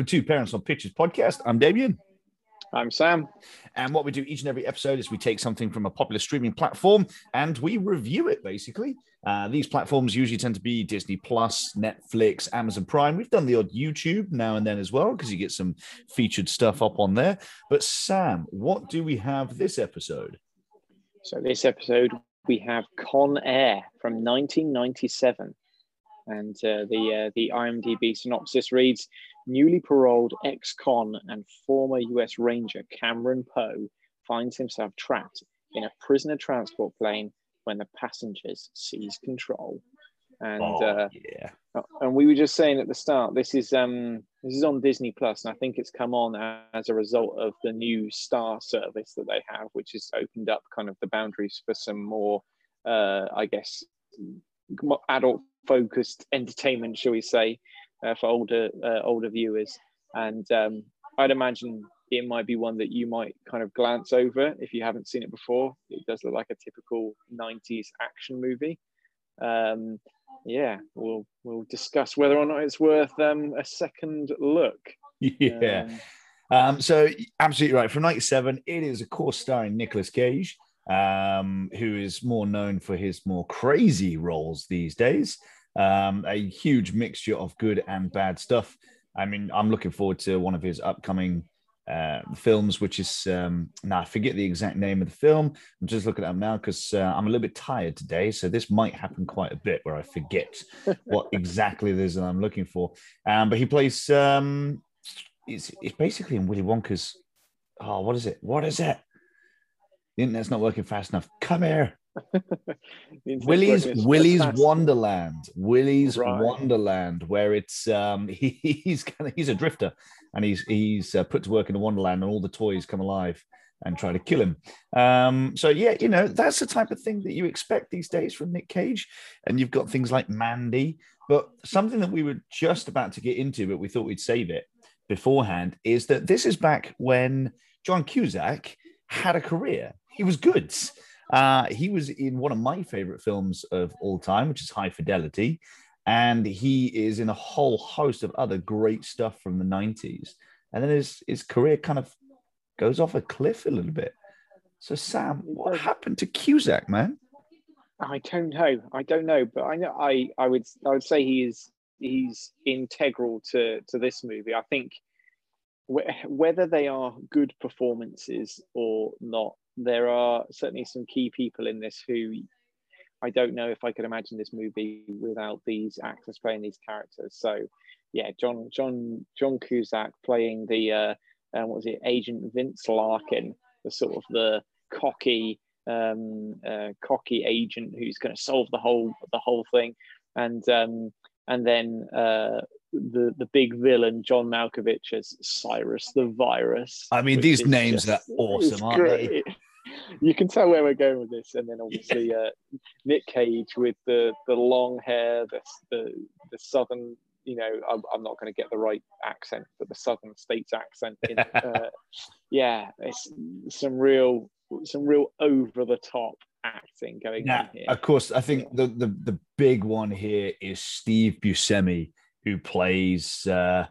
Welcome to Parents on Pictures podcast. I'm Damien. I'm Sam. And what we do each and every episode is we take something from a popular streaming platform and we review it basically. Uh, these platforms usually tend to be Disney Plus, Netflix, Amazon Prime. We've done the odd YouTube now and then as well because you get some featured stuff up on there. But Sam, what do we have this episode? So, this episode we have Con Air from 1997. And uh, the, uh, the IMDb synopsis reads Newly paroled ex con and former US Ranger Cameron Poe finds himself trapped in a prisoner transport plane when the passengers seize control. And Oh, uh, yeah. and we were just saying at the start, this is um this is on Disney Plus, and I think it's come on as a result of the new Star service that they have, which has opened up kind of the boundaries for some more, uh, I guess, adult focused entertainment, shall we say, uh, for older uh, older viewers. And um, I'd imagine it might be one that you might kind of glance over if you haven't seen it before. It does look like a typical '90s action movie. Um, yeah, we'll we'll discuss whether or not it's worth um, a second look. Yeah. Um, Um, so absolutely right. From '97, it is of course starring Nicolas Cage, um, who is more known for his more crazy roles these days. Um, a huge mixture of good and bad stuff. I mean, I'm looking forward to one of his upcoming uh, films, which is um, now I forget the exact name of the film. I'm just looking at them now because uh, I'm a little bit tired today, so this might happen quite a bit where I forget what exactly it is that I'm looking for. Um, but he plays. Um, it's, it's basically in Willy Wonka's. Oh, what is it? What is it? The internet's not working fast enough. Come here. Willy's Willy's. Wonderland. Willy's Right. Wonderland, where it's um he, he's kind of he's a drifter and he's he's uh, put to work in a wonderland and all the toys come alive and try to kill him. Um, so yeah, you know that's the type of thing that you expect these days from Nick Cage, and you've got things like Mandy. But something that we were just about to get into, but we thought we'd save it beforehand, is that this is back when John Cusack had a career. He was good. Uh, he was in one of my favorite films of all time, which is High Fidelity. And he is in a whole host of other great stuff from the 90s. And then his, his career kind of goes off a cliff a little bit. So, Sam, what happened to Cusack, man? I don't know. I don't know, but I know I I would I would say he is he's integral to to this movie. I think wh- whether they are good performances or not, there are certainly some key people in this who I don't know if I could imagine this movie without these actors playing these characters. So yeah, John John John Cusack playing the uh, um, what was it, Agent Vince Larkin, the sort of the cocky um, uh, cocky agent who's going to solve the whole the whole thing, and um, and then uh, the the big villain John Malkovich as Cyrus the Virus. I mean, these names are awesome, aren't they? You can tell where we're going with this, and then obviously uh, Nick Cage with the the long hair, the the, the southern. You know, I'm, I'm not going to get the right accent, but the southern states accent. In, uh, yeah, it's some real some real over the top acting going Yeah, on here. of course. I think the, the the big one here is Steve Buscemi, who plays uh,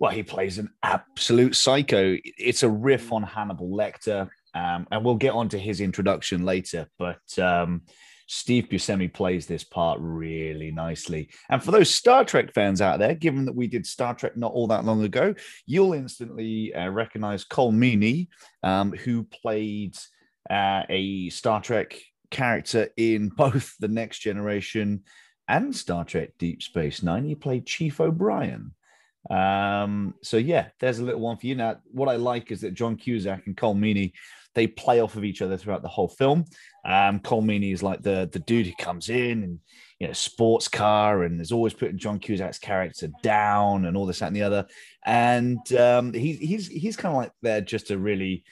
well, he plays an absolute psycho. It's a riff on Hannibal Lecter, um, and we'll get onto his introduction later. But um, Steve Buscemi plays this part really nicely. And for those Star Trek fans out there, given that we did Star Trek not all that long ago, you'll instantly uh, recognize Colm Meaney, um, who played uh, a Star Trek character in both the Next Generation and Star Trek Deep Space Nine. He played Chief O'Brien. Um, so yeah, there's a little one for you. Now, what I like is that John Cusack and Colm Meaney they play off of each other throughout the whole film. Um, Colm Meaney is like the the dude who comes in and you know sports car and is always putting John Cusack's character down and all this that and the other. And um, he, he's he's kind of like there just to really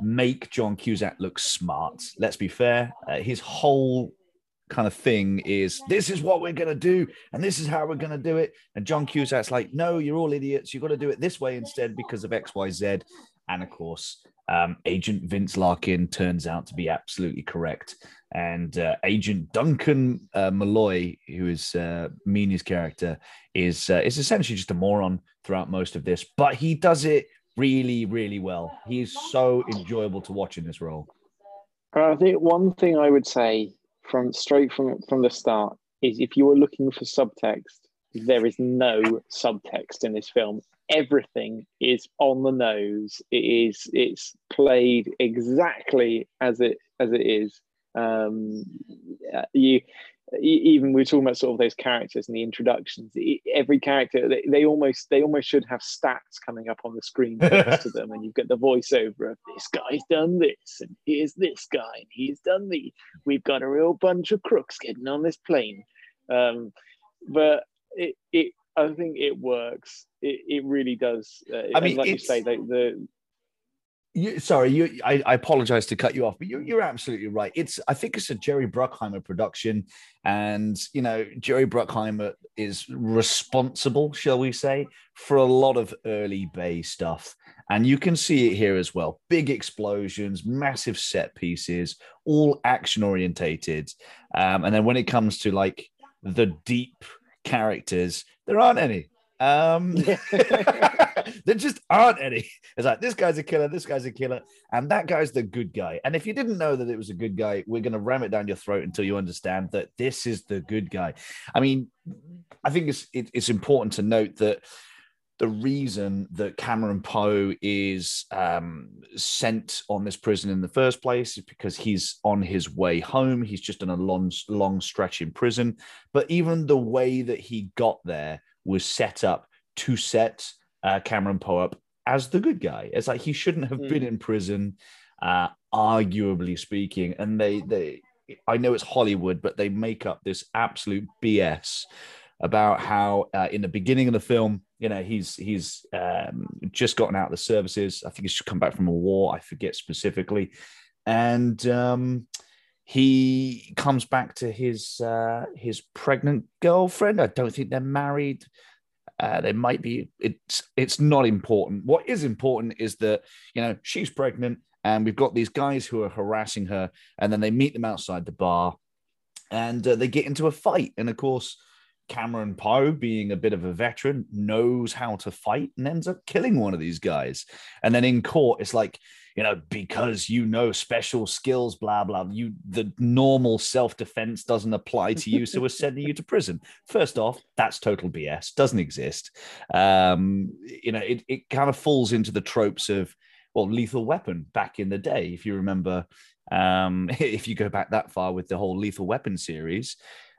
make John Cusack look smart. Let's be fair. Uh, his whole kind of thing is this is what we're going to do and this is how we're going to do it and john cusack's like no you're all idiots you've got to do it this way instead because of xyz and of course Um, Agent Vince Larkin turns out to be absolutely correct. And uh, Agent Duncan uh, Malloy, who is uh, character, is uh, is essentially just a moron throughout most of this, but he does it really, really well. He is so enjoyable to watch in this role. I think one thing I would say from straight from from the start is if you were looking for subtext, there is no subtext in this film. Everything is on the nose. It is it's played exactly as it as it is. Um, you even we are talking about sort of those characters and the introductions every character they, they almost they almost should have stats coming up on the screen next to them and you've got the voiceover of this guy's done this and here's this guy and he's done the we've got a real bunch of crooks getting on this plane um, but it, it i think it works it, it really does uh, i mean like you say the, the you, sorry, you. I, I, apologize to cut you off, but you, you're absolutely right. It's. I think it's a Jerry Bruckheimer production, and you know Jerry Bruckheimer is responsible, shall we say, for a lot of early Bay stuff, and you can see it here as well. Big explosions, massive set pieces, all action orientated, um, and then when it comes to like the deep characters, there aren't any. Um, there just aren't any. It's like this guy's a killer, this guy's a killer, and that guy's the good guy. And if you didn't know that it was a good guy, we're going to ram it down your throat until you understand that this is the good guy. I mean, I think it's it, it's important to note that the reason that Cameron Poe is um, sent on this prison in the first place is because he's on his way home. He's just on a long, long stretch in prison. But even the way that he got there was set up to set uh, Cameron Poe up as the good guy. It's like he shouldn't have mm. been in prison, uh, arguably speaking. And they, they, I know it's Hollywood, but they make up this absolute BS about how uh, in the beginning of the film, you know, he's he's um, just gotten out of the services. I think he's just come back from a war. I forget specifically, and um, he comes back to his uh, his pregnant girlfriend. I don't think they're married. Uh, they might be. It's it's not important. What is important is that you know she's pregnant, and we've got these guys who are harassing her, and then they meet them outside the bar, and uh, they get into a fight. And of course, Cameron Poe, being a bit of a veteran, knows how to fight and ends up killing one of these guys. And then in court, it's like you know, because you know special skills, blah, blah. You the normal self-defense doesn't apply to you, so we're sending you to prison. First off, that's total BS, doesn't exist. Um, you know, it, it kind of falls into the tropes of well, lethal weapon back in the day, if you remember. Um, if you go back that far with the whole lethal weapon series,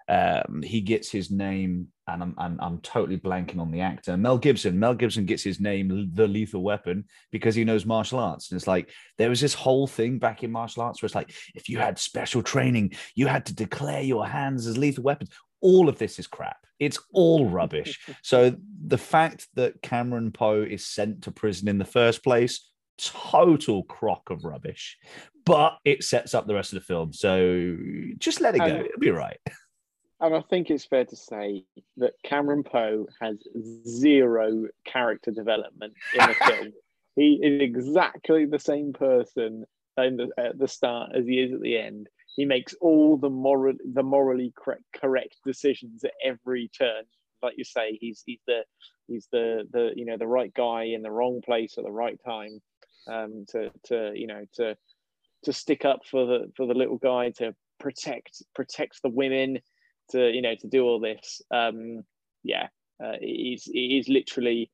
um, he gets his name, and I'm, I'm, I'm totally blanking on the actor Mel Gibson. Mel Gibson gets his name, the Lethal Weapon, because he knows martial arts. And it's like there was this whole thing back in martial arts where it's like if you had special training, you had to declare your hands as lethal weapons. All of this is crap. It's all rubbish. so the fact that Cameron Poe is sent to prison in the first place, total crock of rubbish. But it sets up the rest of the film. So just let it go. It'll be right. and I think it's fair to say that Cameron Poe has zero character development in the film. He is exactly the same person the, at the start as he is at the end. He makes all the moral, the morally correct, correct decisions at every turn. Like you say, he's he's the he's the the you know the right guy in the wrong place at the right time. Um, to to you know to to stick up for the for the little guy to protect protect the women to you know to do all this um yeah uh, it is it is literally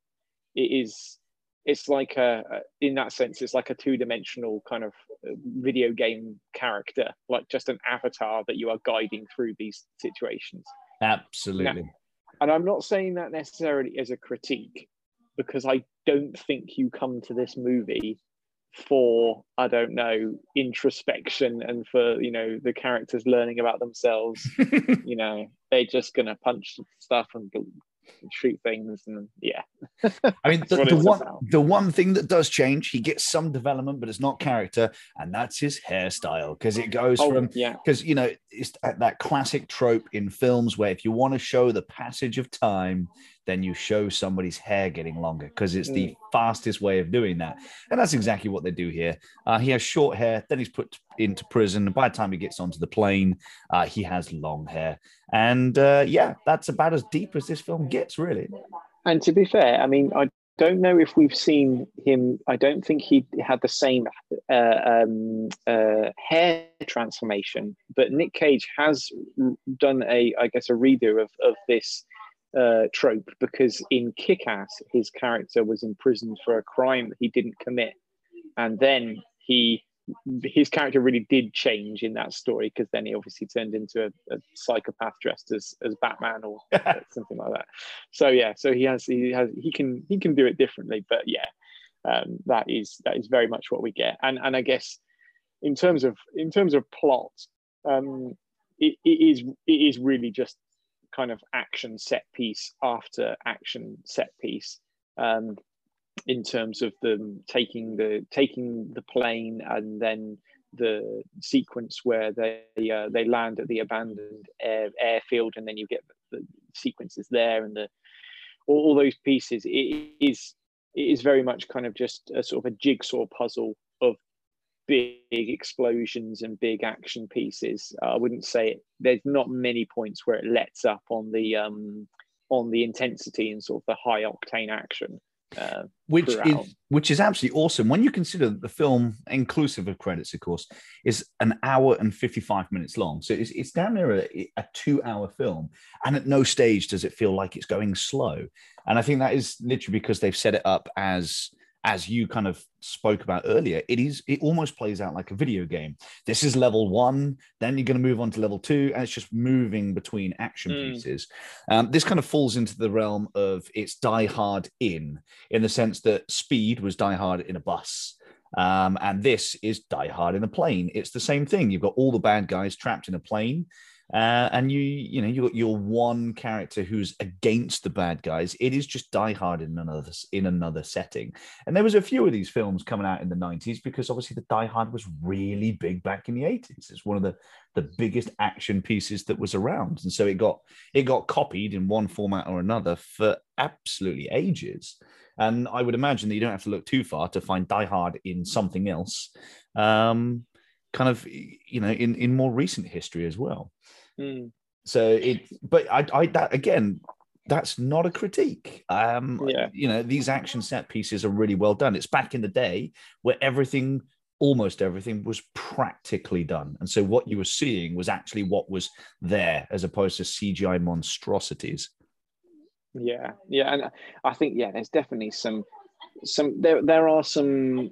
it is it's like a in that sense it's like a two-dimensional kind of uh, video game character like just an avatar that you are guiding through these situations. Absolutely. Now, and i'm not saying that necessarily as a critique because i don't think you come to this movie for i don't know introspection and for you know the characters learning about themselves. You know they're just gonna punch stuff and shoot things and yeah. I mean the, the one the one thing that does change he gets some development but it's not character and that's his hairstyle because it goes oh, from yeah. because you know it's that classic trope in films where if you want to show the passage of time then you show somebody's hair getting longer because it's mm. the fastest way of doing that. And that's exactly what they do here. Uh, he has short hair, then he's put into prison. And by the time he gets onto the plane, uh, he has long hair. And uh, yeah, that's about as deep as this film gets, really. And to be fair, I mean, I don't know if we've seen him. I don't think he had the same uh, um, uh, hair transformation, but Nick Cage has done a, I guess, a redo of of this uh, trope because in Kick Ass, his character was imprisoned for a crime he didn't commit, and then he his character really did change in that story because then he obviously turned into a, a psychopath dressed as as Batman or something like that. So yeah, so he has he has he can he can do it differently, but yeah, um, that is that is very much what we get. And and I guess in terms of in terms of plot, um, it, it is it is really just kind of action set piece after action set piece. Um, in terms of them taking the taking the plane and then the sequence where they uh, they land at the abandoned air, airfield and then you get the, sequences there and the all, all, those pieces it is it is very much kind of just a sort of a jigsaw puzzle of big explosions and big action pieces i wouldn't say it, there's not many points where it lets up on the um on the intensity and sort of the high octane action uh, which is which is absolutely awesome when you consider that the film, inclusive of credits, of course, is an hour and fifty five minutes long. So it's it's down near a, a two hour film, and at no stage does it feel like it's going slow. And I think that is literally because they've set it up as as you kind of spoke about earlier, it is it almost plays out like a video game. This is level one, then you're going to move on to level two, and it's just moving between action mm. pieces. Um, this kind of falls into the realm of it's Die Hard in, in the sense that Speed was Die Hard in a bus. Um, and this is Die Hard in a plane. It's the same thing. You've got all the bad guys trapped in a plane, uh, and you you know you got your one character who's against the bad guys. It is just Die Hard in another in another setting. And there was a few of these films coming out in the nineties because obviously the Die Hard was really big back in the eighties. It's one of the the biggest action pieces that was around, and so it got it got copied in one format or another for absolutely ages. And I would imagine that you don't have to look too far to find Die Hard in something else. Um, kind of you know in in more recent history as well Mm. So it, but I, I that again, that's not a critique. Um, yeah. you know, these action set pieces are really well done. It's back in the day where everything, almost everything, was practically done, and so what you were seeing was actually what was there, as opposed to CGI monstrosities. Yeah, yeah, and I think yeah, there's definitely some, some there there are some,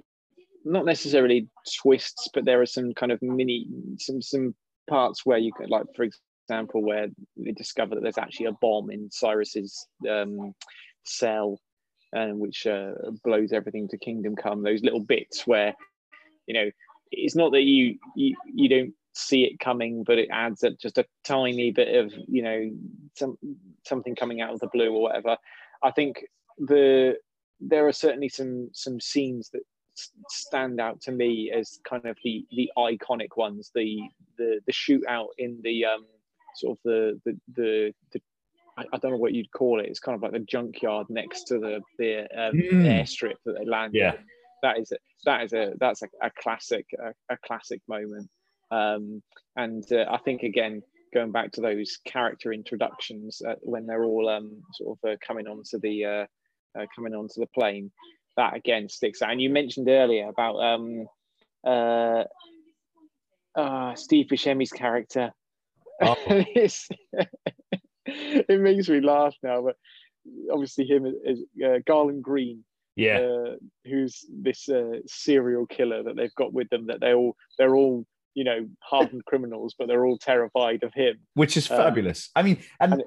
not necessarily twists, but there are some kind of mini, some some parts where you could like for example where they discover that there's actually a bomb in cyrus's um, cell and which uh, blows everything to kingdom come. Those little bits where you know it's not that you you, you don't see it coming but it adds a, just a tiny bit of you know some something coming out of the blue or whatever. I think the there are certainly some some scenes that stand out to me as kind of the the iconic ones. The the the shootout in the um sort of the the the, the I, I don't know what you'd call it. It's kind of like the junkyard next to the the um, mm. airstrip that they land. Yeah, in. that is it. that is a that's a, a classic a, a, classic moment. Um, and uh, I think again going back to those character introductions uh, when they're all um, sort of uh, coming onto the uh, uh, coming onto the plane that again sticks out. And you mentioned earlier about um, uh, uh, Steve Buscemi's character. Oh. it makes me laugh now, but obviously him is uh, Garland Green. Yeah, uh, who's this uh, serial killer that they've got with them? That they all they're all you know hardened criminals, but they're all terrified of him, which is fabulous. Um, I mean, and, and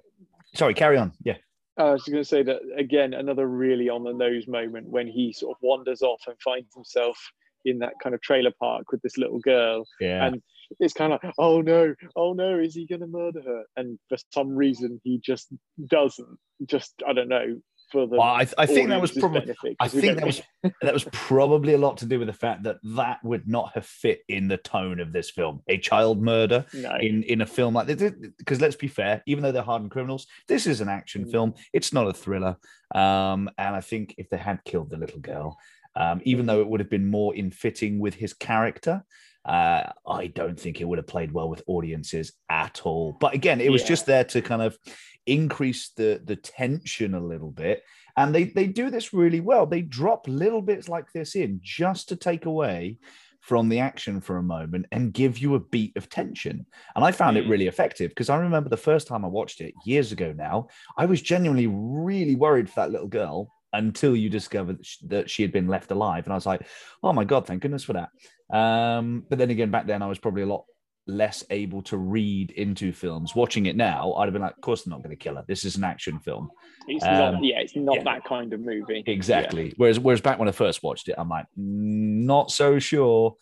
sorry, carry on. Yeah. I was going to say that again, another really on the nose moment when he sort of wanders off and finds himself in that kind of trailer park with this little girl. Yeah. And it's kind of like, oh no, oh no, is he going to murder her? And for some reason, he just doesn't. Just, I don't know, for the. Well, I, I think that was probably. I think that was that was probably a lot to do with the fact that that would not have fit in the tone of this film. A child murder no. in in a film like this, because let's be fair, even though they're hardened criminals, this is an action Mm. film. It's not a thriller. Um, and I think if they had killed the little girl, um, even though it would have been more in fitting with his character. Uh, I don't think it would have played well with audiences at all. But again, it was Yeah. just there to kind of increase the the tension a little bit. And they they do this really well. They drop little bits like this in just to take away from the action for a moment and give you a beat of tension. And i found it Mm. really effective because i remember the first time i watched it years ago now i was genuinely really worried for that little girl until you discovered that that she had been left alive. And i was like oh my god thank goodness for that. Um, but then again back then i was probably a lot less able to read into films watching it now i'd have been like of course they're not going to kill her this is an action film It's Um, not. Yeah, it's not yeah. that kind of movie. Exactly. Whereas whereas back when I first watched it, I'm like, "Mm, not so sure.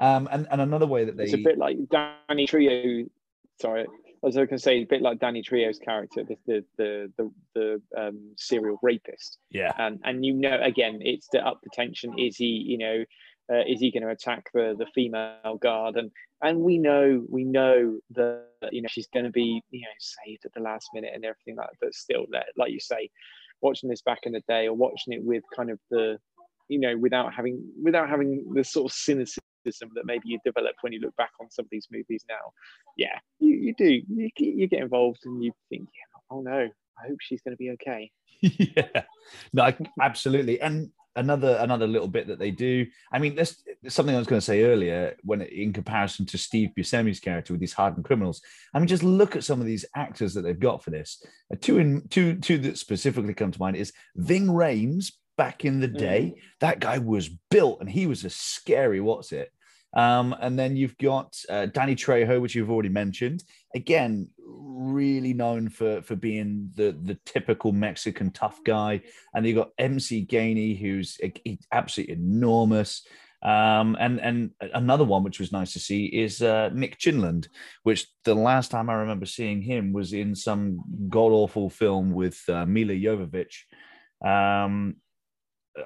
Um, and, and another way that they It's a bit like Danny Trejo. Sorry, as I was going to say a bit like Danny Trejo's character, the the the the, the um, serial rapist. yeah and and you know again it's to up the tension is he you know uh, is he going to attack the the female guard? And and we know we know that you know she's going to be you know saved at the last minute and everything like that but still like, like you say watching this back in the day or watching it with kind of the you know without having without having the sort of cynicism that maybe you develop when you look back on some of these movies now yeah you, you do you, get- you get involved and you think yeah, oh no i hope she's going to be okay. Yeah. No absolutely. And another another little bit that they do. I mean this something i was going to say earlier when in comparison to steve buscemi's character with these hardened criminals. I mean just look at some of these actors that they've got for this. Uh, two in two two that specifically come to mind is ving Rhames back in the day. That guy was built and he was a scary what's it um, and then you've got uh, Danny Trejo, which you've already mentioned. Again, really known for for being the the typical Mexican tough guy. And you've got MC Gainey, who's absolutely enormous. Um, and and another one which was nice to see is uh, Nick Chinlund, which the last time I remember seeing him was in some god awful film with uh, Milla Jovovich. Um,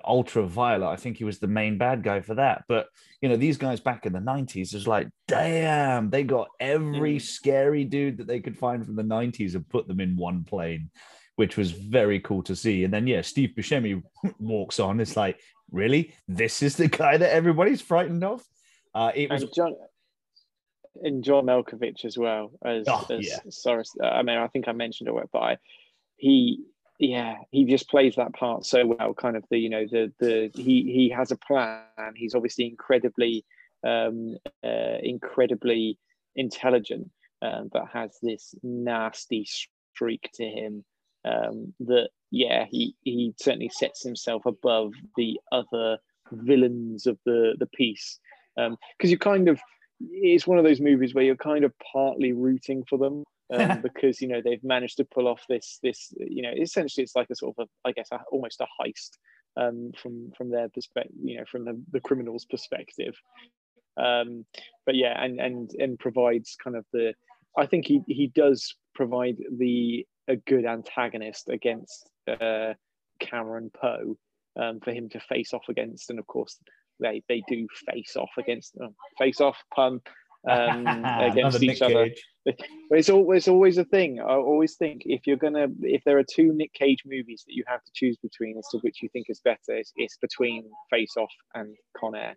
Ultraviolet. I think he was the main bad guy for that. But you know, these guys back in the 90s was like, damn, they got every Mm. scary dude that they could find from the 90s and put them in one plane, which was very cool to see. And then yeah, Steve Buscemi walks on. It's like, really? This is the guy that everybody's frightened of? Uh it was and John and John Malkovich as well as, Oh, as yeah. Cyrus. I mean, I think I mentioned it, but I, he, yeah, he just plays that part so well. Kind of the, you know, the the he he has a plan. He's obviously incredibly, um, uh, incredibly intelligent, um, but has this nasty streak to him. Um, that yeah, he he certainly sets himself above the other villains of the the piece because you kind of it's one of those movies where you're kind of partly rooting for them um, because you know they've managed to pull off this this you know essentially it's like a sort of a, I guess a, almost a heist um, from from their perspective you know from the, the criminal's perspective. Um, but yeah and and and provides kind of the I think he he does provide the a good antagonist against uh, Cameron Poe um, for him to face off against. And of course they they do face off against uh, face off pun um, against Nick each other. Cage. But it's always always a thing. I always think if you're gonna if there are two Nick Cage movies that you have to choose between as to which you think is better, it's, it's between Face Off and Con Air.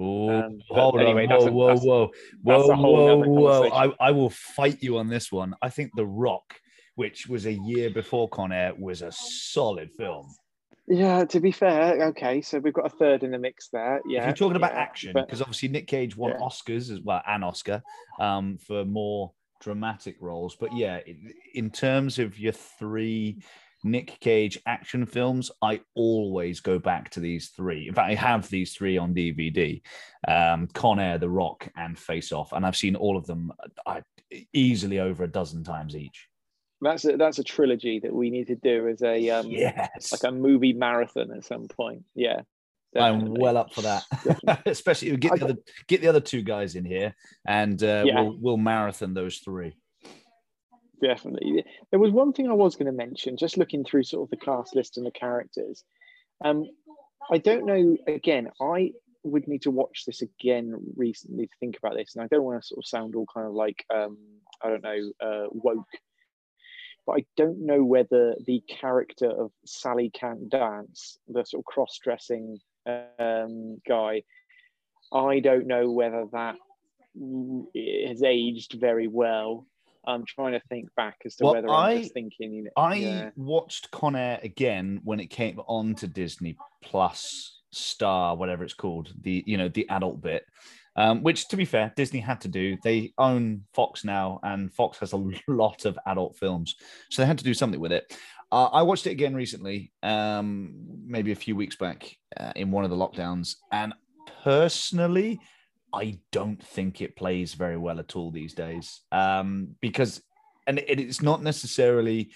Oh, Um, hold anyway, on. Whoa, a- whoa, that's- whoa, that's whoa, whoa, whoa. I. I will fight you on this one. I think The Rock, which was a year before Con Air, was a solid film. Yeah, to be fair, okay, so we've got a third in the mix there. Yeah, if you're talking about yeah, action, because obviously Nick Cage won Yeah. Oscars as well, an Oscar um, for more dramatic roles. But yeah, in- terms of your three Nick Cage action films, I always go back to these three. In fact, I have these three on DVD: um, Con Air, The Rock, and Face Off, and I've seen all of them uh, easily over a dozen times each. That's a, that's a trilogy that we need to do as a um, Yes, like a movie marathon at some point. Yeah, I'm well up for that. Especially get the I- other get the other two guys in here, and uh, Yeah. we'll we'll marathon those three. definitely. There was one thing I was going to mention, just looking through sort of the cast list and the characters. Um, I don't know. Again, I would need to watch this again recently to think about this, and I don't want to sort of sound all kind of like um, I don't know uh, woke, but I don't know whether the character of Sally Can't Dance, the sort of cross-dressing um, guy, I don't know whether that has aged very well. I'm trying to think back as to Well, whether I- I'm just thinking, you know, I yeah. watched Con Air again when it came on to Disney Plus Star, whatever it's called, the you know the adult bit. Um, which, to be fair, Disney had to do. They own Fox now, and Fox has a lot of adult films, so they had to do something with it. Uh, I watched it again recently, um, maybe a few weeks back uh, in one of the lockdowns, and personally, I don't think it plays very well at all these days. Um, because, and it, it's not necessarily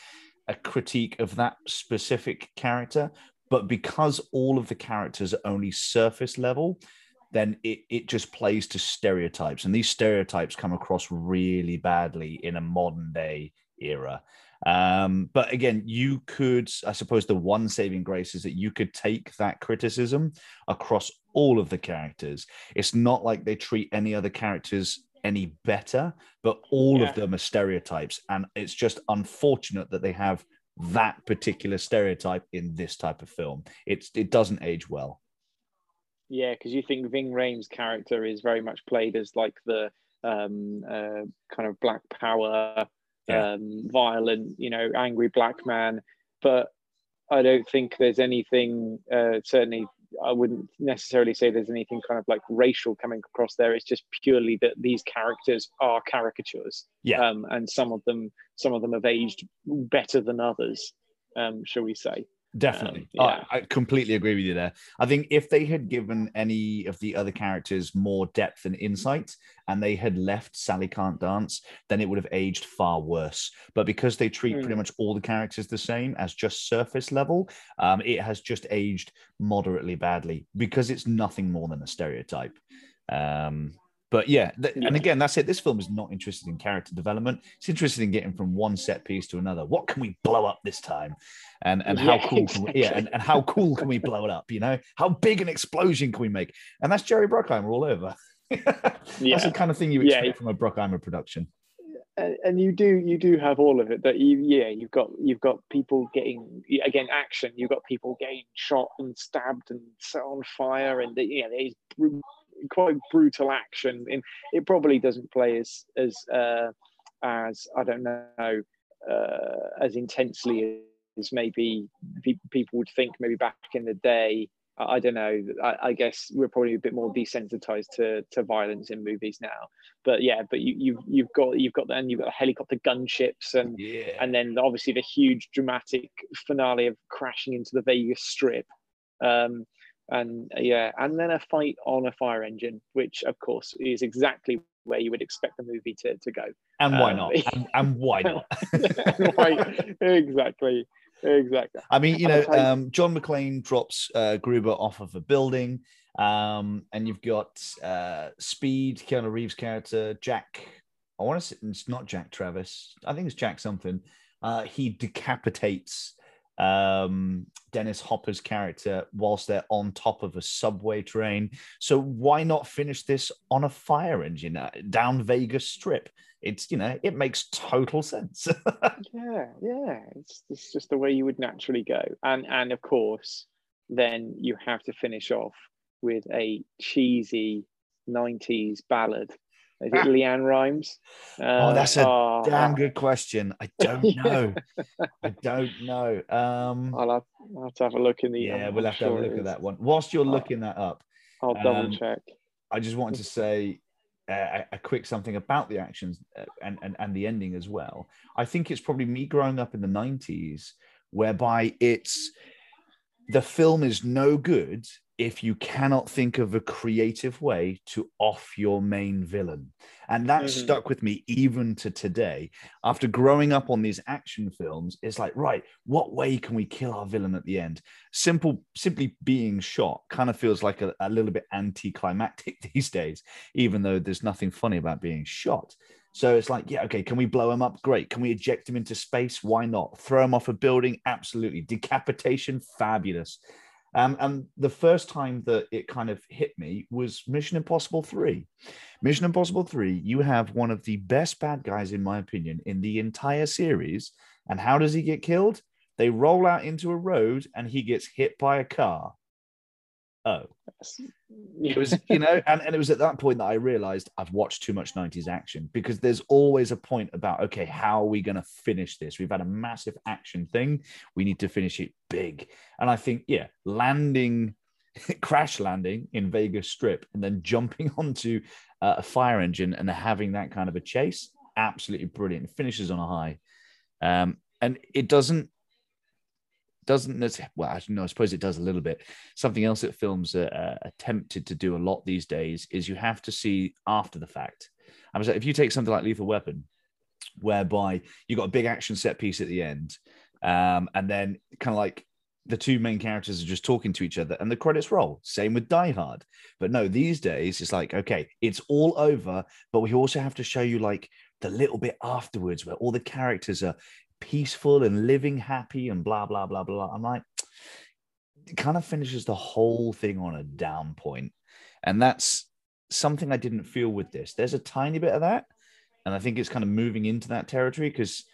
a critique of that specific character, but because all of the characters are only surface level, then it, it just plays to stereotypes. And these stereotypes come across really badly in a modern day era. Um, but again, you could, I suppose, the one saving grace is that you could take that criticism across all of the characters. It's not like they treat any other characters any better, but all Yeah. of them are stereotypes. And it's just unfortunate that they have that particular stereotype in this type of film. It's it doesn't age well. Yeah, because you think Ving Rhames' character is very much played as like the um, uh, kind of black power, Yeah. um, violent, you know, angry black man. But I don't think there's anything, uh, certainly, I wouldn't necessarily say there's anything kind of like racial coming across there. It's just purely that these characters are caricatures. Yeah. Um, and some of them, some of them have aged better than others, um, shall we say. Definitely. Um, yeah. I, I completely agree with you there. I think if they had given any of the other characters more depth and insight and they had left Sally Can't Dance, then it would have aged far worse. But because they treat pretty Mm. much all the characters the same as just surface level, um, it has just aged moderately badly because it's nothing more than a stereotype. Um, but yeah, th- and again, that's it. This film is not interested in character development. It's interested in getting from one set piece to another. What can we blow up this time? And and how Yeah, cool can we, yeah, and, and how cool can we blow it up? You know, how big an explosion can we make? And that's Jerry Bruckheimer all over. That's Yeah. the kind of thing you Yeah. expect from a Bruckheimer production. and, and you do you do have all of it that you yeah you've got you've got people getting again action you've got people getting shot and stabbed and set on fire and yeah there's bru- quite brutal action and it probably doesn't play as as uh as i don't know uh as intensely as maybe pe- people would think maybe back in the day I I don't know. I, I guess we're probably a bit more desensitized to, to violence in movies now. But yeah, but you, you've you've got you've got then you've got helicopter gunships and Yeah. and then obviously the huge dramatic finale of crashing into the Vegas Strip, um, and yeah, and then a fight on a fire engine, which of course is exactly where you would expect the movie to, to go. and why um, not? And, and why not? right, exactly, exactly. I mean, you know, um, John McClane drops uh, Gruber off of a building, um, and you've got uh, Speed, Keanu Reeves' character, Jack. I want to say it's not Jack Travis. I think it's Jack something. Uh, he decapitates um, Dennis Hopper's character whilst they're on top of a subway train. So why not finish this on a fire engine uh, down Vegas Strip? It's you know, it makes total sense. yeah yeah it's, it's just the way you would naturally go and and of course then you have to finish off with a cheesy 90s ballad is it LeAnn Rimes Oh, that's a oh, Damn oh, good question. I don't know. I don't know. Um, I'll have, I'll have to have a look in the yeah, I'm we'll have to have a look at that one. Whilst you're looking that up, i'll double Um, check I just wanted to say uh, a, a quick something about the actions uh, and, and, and the ending as well. I think it's probably me growing up in the 90s, whereby it's the film is no good if you cannot think of a creative way to off your main villain. And that Mhm. stuck with me even to today. After growing up on these action films, it's like, right, what way can we kill our villain at the end? Simple, simply being shot kind of feels like a, a little bit anticlimactic these days, even though there's nothing funny about being shot. So it's like, yeah, okay, can we blow him up? Great. Can we eject him into space? Why not? Throw him off a building? Absolutely. Decapitation? Fabulous. Um, and the first time that it kind of hit me was Mission Impossible 3. Mission Impossible 3, you have one of the best bad guys, in my opinion, in the entire series. And how does he get killed? They roll out into a road and he gets hit by a car. Oh, it was, you know, and, and it was at that point that I realized I've watched too much 90s action because there's always a point about, okay, how are we going to finish this? We've had a massive action thing. We need to finish it big. And I think, yeah, landing, crash landing in Vegas Strip and then jumping onto uh, a fire engine and having that kind of a chase, absolutely brilliant. Finishes on a high. Um, and it doesn't doesn't well I, don't know, I suppose it does a little bit. Something else that films are uh, attempted to do a lot these days is you have to see after the fact. I was like if you take something like lethal weapon whereby you got a big action set piece at the end um, and then kind of like the two main characters are just talking to each other and the credits roll. Same with die hard. But no these days it's like okay it's all over but we also have to show you like the little bit afterwards where all the characters are peaceful and living happy and blah blah blah blah. I'm like, it kind of finishes the whole thing on a down point, and that's something I didn't feel with this. There's a tiny bit of that, and I think it's kind of moving into that territory because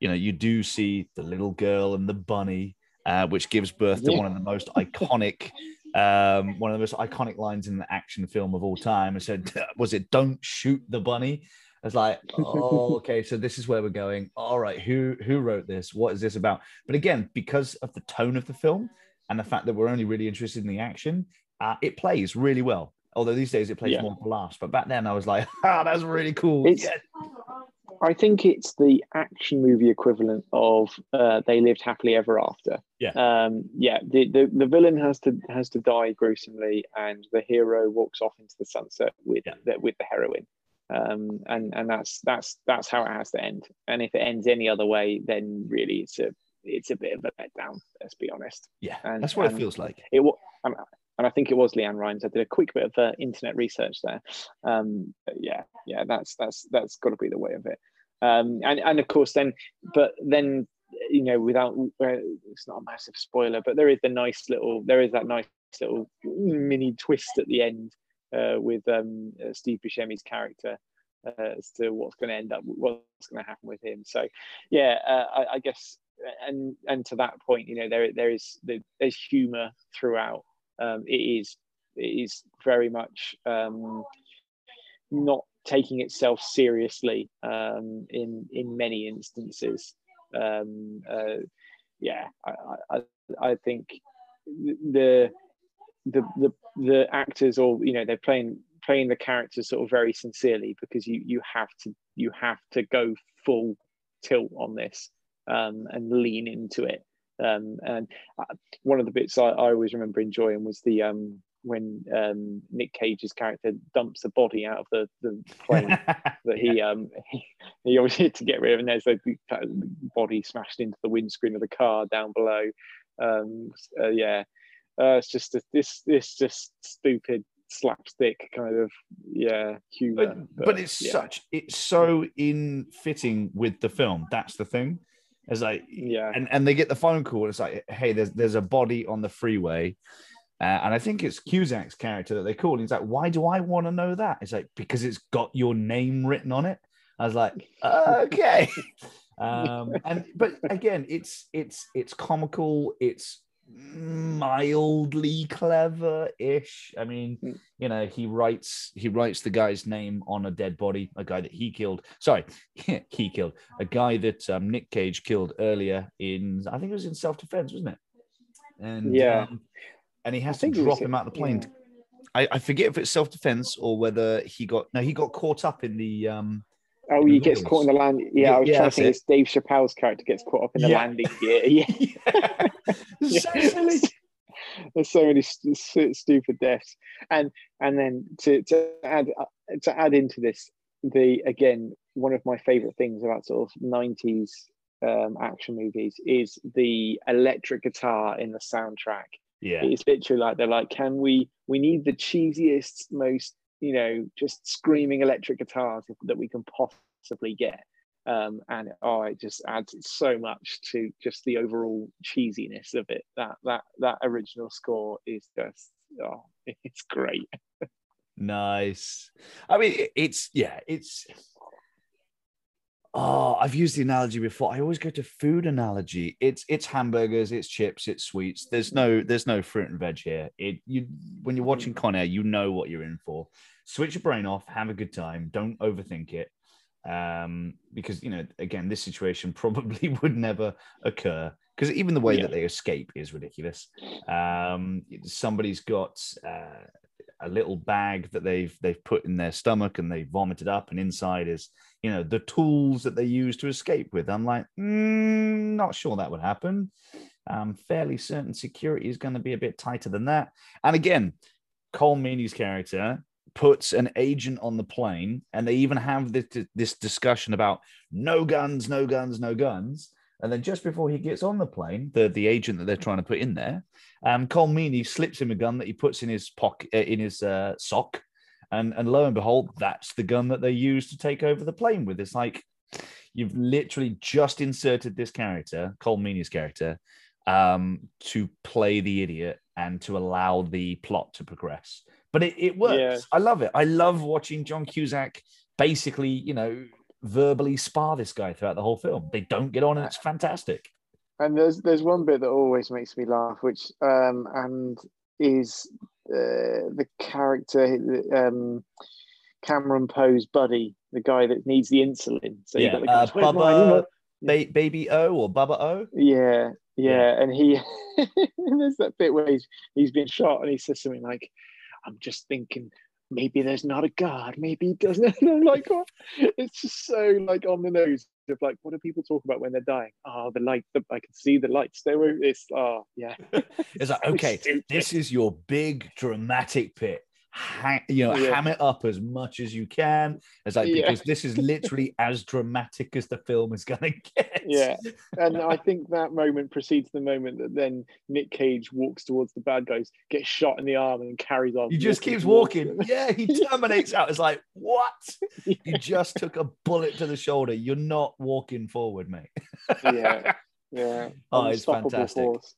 you know you do see the little girl and the bunny, uh, which gives birth to yeah. one of the most iconic. Um, one of the most iconic lines in the action film of all time. I said, "Was it don't shoot the bunny?" I was like, oh, okay, so this is where we're going. All right, who who wrote this? What is this about? But again, because of the tone of the film and the fact that we're only really interested in the action, uh, it plays really well. Although these days it plays yeah. more for laughs, but back then I was like, ah, that's really cool. Yeah. I think it's the action movie equivalent of uh, "They Lived Happily Ever After." Yeah, um, yeah. The, the the villain has to has to die gruesomely, and the hero walks off into the sunset with yeah. the, with the heroine um, and and that's that's that's how it has to end. And if it ends any other way, then really it's a it's a bit of a letdown. Let's be honest. Yeah, and, that's what it feels like. It and, and I think it was LeAnn Rimes. I did a quick bit of uh, internet research there. Um, yeah, yeah, that's that's that's got to be the way of it. Um, and and of course then, but then you know, without uh, it's not a massive spoiler, but there is the nice little there is that nice little mini twist at the end with um, uh, Steve Buscemi's character uh, as to what's going to end up, what's going to happen with him. So, yeah, uh, I, I, guess, and and to that point, you know, there there is there's humour throughout. Um, it is it is very much um, not taking itself seriously um, in in many instances. Um, uh, yeah, I, I I think the the the the actors or you know they're playing playing the characters sort of very sincerely because you you have to you have to go full tilt on this um, and lean into it. Um, and uh, one of the bits I, I, always remember enjoying was the um, when um, Nick Cage's character dumps the body out of the, the plane that he um he, he obviously had to get rid of, and there's a the body smashed into the windscreen of the car down below. Um, uh, yeah, uh, it's just a, this this just stupid slapstick kind of yeah humor. But, but, but it's yeah. such it's so in fitting with the film. That's the thing. It's like yeah, and and they get the phone call. It's like hey, there's there's a body on the freeway. Uh, and I think it's Cusack's character that they call. He's like, "Why do I want to know that?" It's like because it's got your name written on it. I was like, "Okay," um, and but again, it's it's it's comical. It's mildly clever-ish. I mean, hmm. you know, he writes he writes the guy's name on a dead body, a guy that he killed. Sorry, he killed a guy that um, Nick Cage killed earlier in I think it was in self-defense, wasn't it? And yeah, um, and he has to drop him out of the plane. Yeah. I, I forget if it's self-defense or whether he got no, he got caught up in the um Oh, he gets caught in the land. Yeah, I was yeah, trying to think it's Dave Chappelle's character gets caught up in the yeah. landing gear. Yeah, yeah. so silly. There's so many st- stupid deaths, and and then to to add uh, to add into this, the again one of my favorite things about sort of '90s um, action movies is the electric guitar in the soundtrack. Yeah, it's literally like they're like, can we? We need the cheesiest, most you know, just screaming electric guitars that we can possibly get. Um, and oh, it just adds so much to just the overall cheesiness of it. That that that original score is just oh, it's great. nice. I mean, it's yeah, it's Oh, I've used the analogy before. I always go to food analogy. It's it's hamburgers, it's chips, it's sweets. There's no there's no fruit and veg here. It you when you're watching Con Air, you know what you're in for. Switch your brain off, have a good time. Don't overthink it, um, because you know again this situation probably would never occur because even the way yeah. that they escape is ridiculous. Um, somebody's got uh, a little bag that they've they've put in their stomach and they vomited up, and inside is you know the tools that they use to escape with. I'm like, mm, not sure that would happen. I'm fairly certain security is going to be a bit tighter than that. And again, Colm Meaney's character puts an agent on the plane, and they even have this, this discussion about no guns, no guns, no guns. And then just before he gets on the plane, the, the agent that they're trying to put in there, um, Colm Meaney slips him a gun that he puts in his pocket, uh, in his uh, sock, and and lo and behold, that's the gun that they use to take over the plane with. It's like you've literally just inserted this character, Colm Meaney's character, um, to play the idiot and to allow the plot to progress. But it, it works. Yeah. I love it. I love watching John Cusack basically, you know, verbally spar this guy throughout the whole film. They don't get on, and it's fantastic. And there's there's one bit that always makes me laugh, which um, and is uh, the character um, Cameron Poe's buddy, the guy that needs the insulin. So yeah, uh, Bubba, ba- Baby O or Bubba O. Yeah, yeah, yeah. and he there's that bit where he's he's been shot and he says something like, "I'm just thinking maybe there's not a God, maybe he doesn't. And I'm like, oh, it's just so like on the nose of like, what do people talk about when they're dying? Oh, the light, the, I can see the lights. They were, it's, oh, yeah. it's like, okay, this is your big dramatic pit you know, yeah. ham it up as much as you can. It's like yeah. because this is literally as dramatic as the film is going to get. Yeah, and I think that moment precedes the moment that then Nick Cage walks towards the bad guys, gets shot in the arm, and carries on. He just keeps walking. yeah, he terminates out. It's like what? Yeah. You just took a bullet to the shoulder. You're not walking forward, mate. yeah, yeah. Oh, it's fantastic. Force.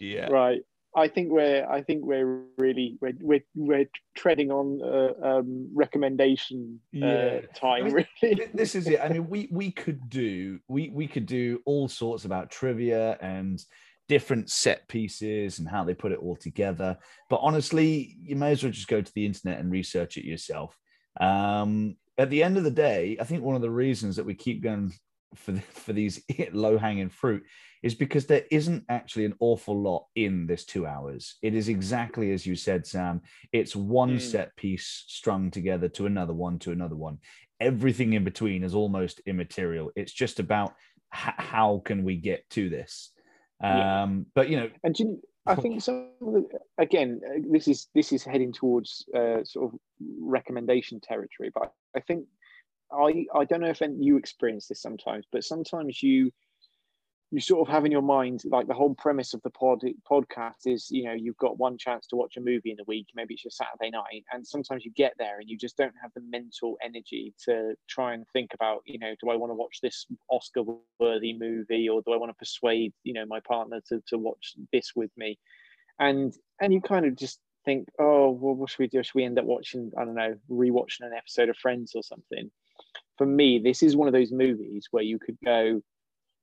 Yeah. Right. I think we're I think we're really we're we're, we're treading on uh, um, recommendation uh, yeah. time. I mean, really, this is it. I mean, we we could do we we could do all sorts about trivia and different set pieces and how they put it all together. But honestly, you may as well just go to the internet and research it yourself. Um, at the end of the day, I think one of the reasons that we keep going for for these low hanging fruit is because there isn't actually an awful lot in this two hours. It is exactly as you said, Sam. It's one mm. set piece strung together to another one to another one. Everything in between is almost immaterial. It's just about h- how can we get to this. Um, yeah. But you know, and you, I think some the, again, uh, this is this is heading towards uh, sort of recommendation territory. But I think I I don't know if you experience this sometimes, but sometimes you you sort of have in your mind like the whole premise of the pod podcast is you know you've got one chance to watch a movie in a week maybe it's your saturday night and sometimes you get there and you just don't have the mental energy to try and think about you know do i want to watch this oscar worthy movie or do i want to persuade you know my partner to, to watch this with me? And and you kind of just think oh well what should we do? Should we end up watching i don't know rewatching an episode of friends or something for me this is one of those movies where you could go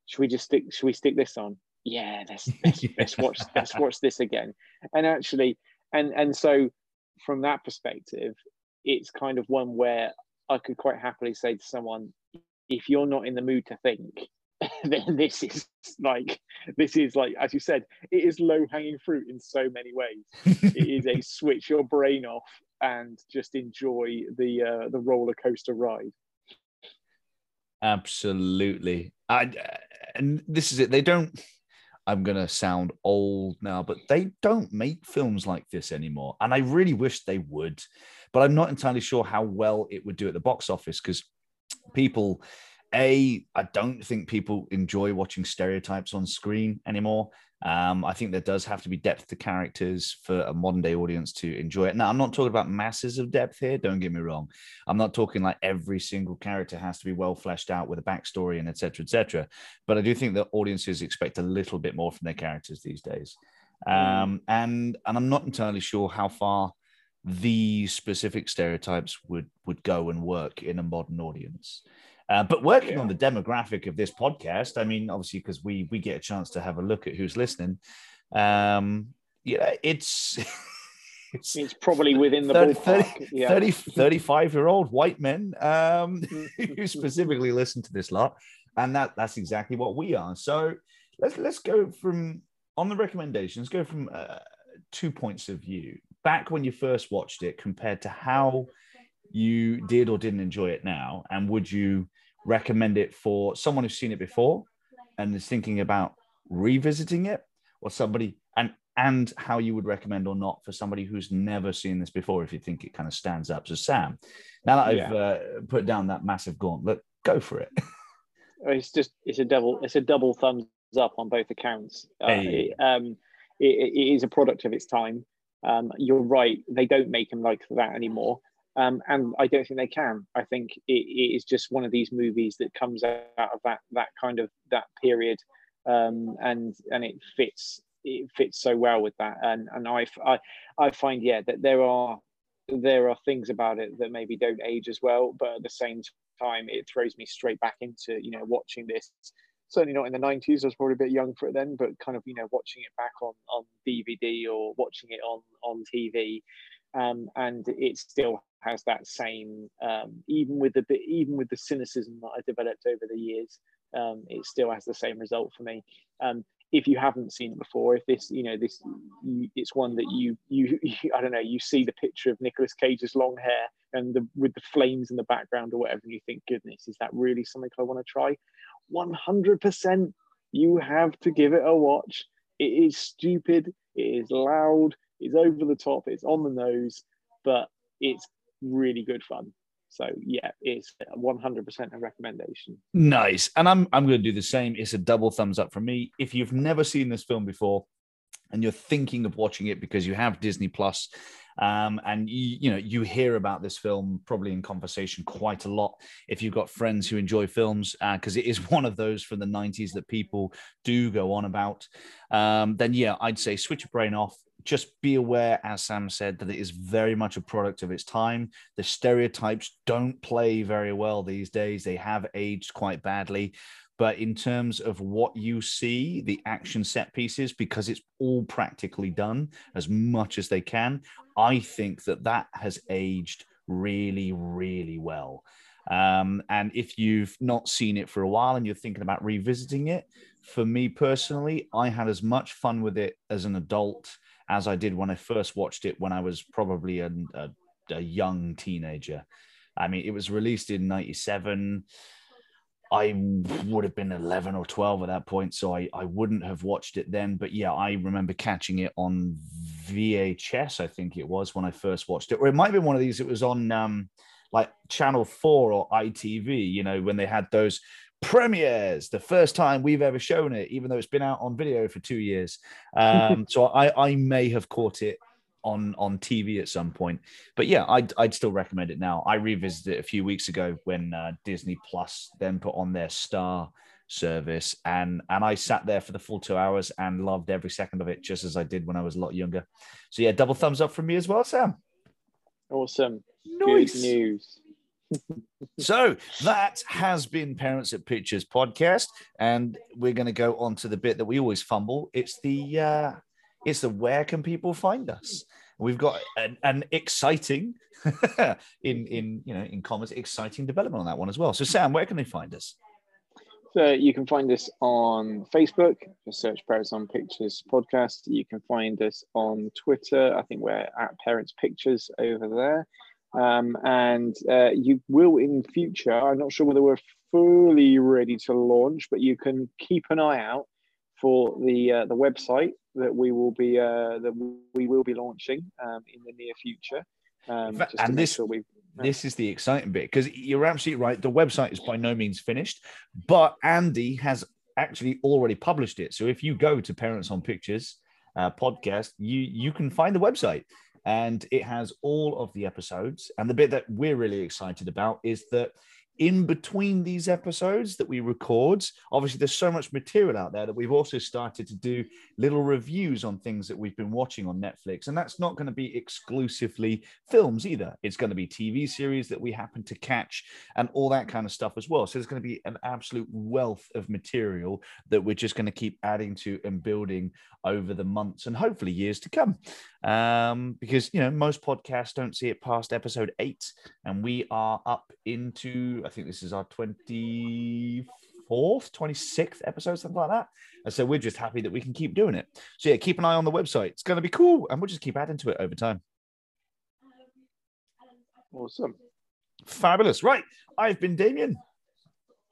should we just stick should we stick this on? Yeah let's let's, yeah. let's watch let's watch this again. And actually and and so from that perspective it's kind of one where i could quite happily say to someone if you're not in the mood to think then this is like this is like as you said it is low hanging fruit in so many ways. It is a switch your brain off and just enjoy the uh, the roller coaster ride absolutely I, and this is it. They don't. I'm gonna sound old now, but they don't make films like this anymore, and I really wish they would. But I'm not entirely sure how well it would do at the box office because people A, I don't think people enjoy watching stereotypes on screen anymore. Um, I think there does have to be depth to characters for a modern day audience to enjoy it. Now, I'm not talking about masses of depth here. Don't get me wrong. I'm not talking like every single character has to be well fleshed out with a backstory and etc. etc. But I do think that audiences expect a little bit more from their characters these days. Mm. Um, and and I'm not entirely sure how far these specific stereotypes would would go and work in a modern audience. Uh, but working yeah. on the demographic of this podcast, I mean, obviously, because we we get a chance to have a look at who's listening. Um, yeah, it's it's, it's probably within the 30, 30, yeah. 30, 35 year old white men um, who specifically listen to this lot, and that that's exactly what we are. So let's let's go from on the recommendations. Go from uh, two points of view. Back when you first watched it, compared to how you did or didn't enjoy it now, and would you recommend it for someone who's seen it before and is thinking about revisiting it, or somebody and and how you would recommend or not for somebody who's never seen this before if you think it kind of stands up. So Sam, now that I've yeah. uh, put down that massive gauntlet, go for it. It's just it's a double it's a double thumbs up on both accounts. Uh, hey. it, um, it, it is a product of its time. Um, you're right; they don't make them like that anymore. Um, and I don't think they can. I think it, it is just one of these movies that comes out of that that kind of that period, um, and and it fits it fits so well with that. And and I, I I find yeah that there are there are things about it that maybe don't age as well, but at the same time it throws me straight back into you know watching this. Certainly not in the 90s. I was probably a bit young for it then, but kind of you know watching it back on on DVD or watching it on on TV um, and it still has that same um, even with the even with the cynicism that I developed over the years um, it still has the same result for me. Um, if you haven't seen it before if this you know this it's one that you, you you I don't know you see the picture of Nicolas Cage's long hair and the with the flames in the background or whatever and you think goodness is that really something I want to try 100% you have to give it a watch. It is stupid it is loud it's over the top, it's on the nose, but it's really good fun. So yeah, it's 100% a recommendation. Nice. And I'm I'm going to do the same. It's a double thumbs up from me. If you've never seen this film before and you're thinking of watching it because you have Disney Plus um, and you, you know you hear about this film probably in conversation quite a lot if you've got friends who enjoy films because uh, it is one of those from the 90s that people do go on about um, then yeah i'd say switch your brain off just be aware, as Sam said, that it is very much a product of its time. The stereotypes don't play very well these days. They have aged quite badly. But in terms of what you see, the action set pieces, because it's all practically done as much as they can, I think that that has aged really, really well. Um, and if you've not seen it for a while and you're thinking about revisiting it, for me personally, I had as much fun with it as an adult as I did when I first watched it when I was probably a, a, a young teenager. I mean, it was released in 97. I would have been 11 or 12 at that point, so I, I wouldn't have watched it then. But yeah, I remember catching it on VHS, I think it was when I first watched it. Or it might have been one of these, it was on um, like Channel 4 or ITV, you know, when they had those premieres the first time we've ever shown it even though it's been out on video for two years. Um, so i i may have caught it on on tv at some point. But yeah i'd, I'd still recommend it now. I revisited it a few weeks ago when uh, disney plus then put on their star service and and i sat there for the full two hours and loved every second of it just as i did when i was a lot younger. So yeah double thumbs up from me as well sam. Awesome. Nice. good news so that has been Parents at Pictures podcast, and we're going to go on to the bit that we always fumble. It's the uh, it's the where can people find us? We've got an, an exciting in in you know in commas exciting development on that one as well. So Sam, where can they find us? So you can find us on Facebook, just search Parents on Pictures podcast. You can find us on Twitter. I think we're at Parents Pictures over there. Um, and uh, you will in future, I'm not sure whether we're fully ready to launch, but you can keep an eye out for the uh, the website that we will be uh, that we will be launching um, in the near future. Um, and this sure this is the exciting bit because you're absolutely right. The website is by no means finished, but Andy has actually already published it. So if you go to Parents on Pictures uh, podcast, you you can find the website and it has all of the episodes. And the bit that we're really excited about is that in between these episodes that we record, obviously there's so much material out there that we've also started to do little reviews on things that we've been watching on Netflix. And that's not going to be exclusively films either. It's going to be TV series that we happen to catch and all that kind of stuff as well. So there's going to be an absolute wealth of material that we're just going to keep adding to and building over the months and hopefully years to come. Um, because, you know, most podcasts don't see it past episode eight, and we are up into I think this is our 24th, 26th episode, something like that. And so we're just happy that we can keep doing it. So yeah, keep an eye on the website. It's going to be cool. And we'll just keep adding to it over time. Awesome. Fabulous. Right. I've been Damien.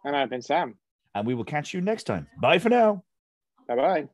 And I've been Sam. And we will catch you next time. Bye for now. Bye bye.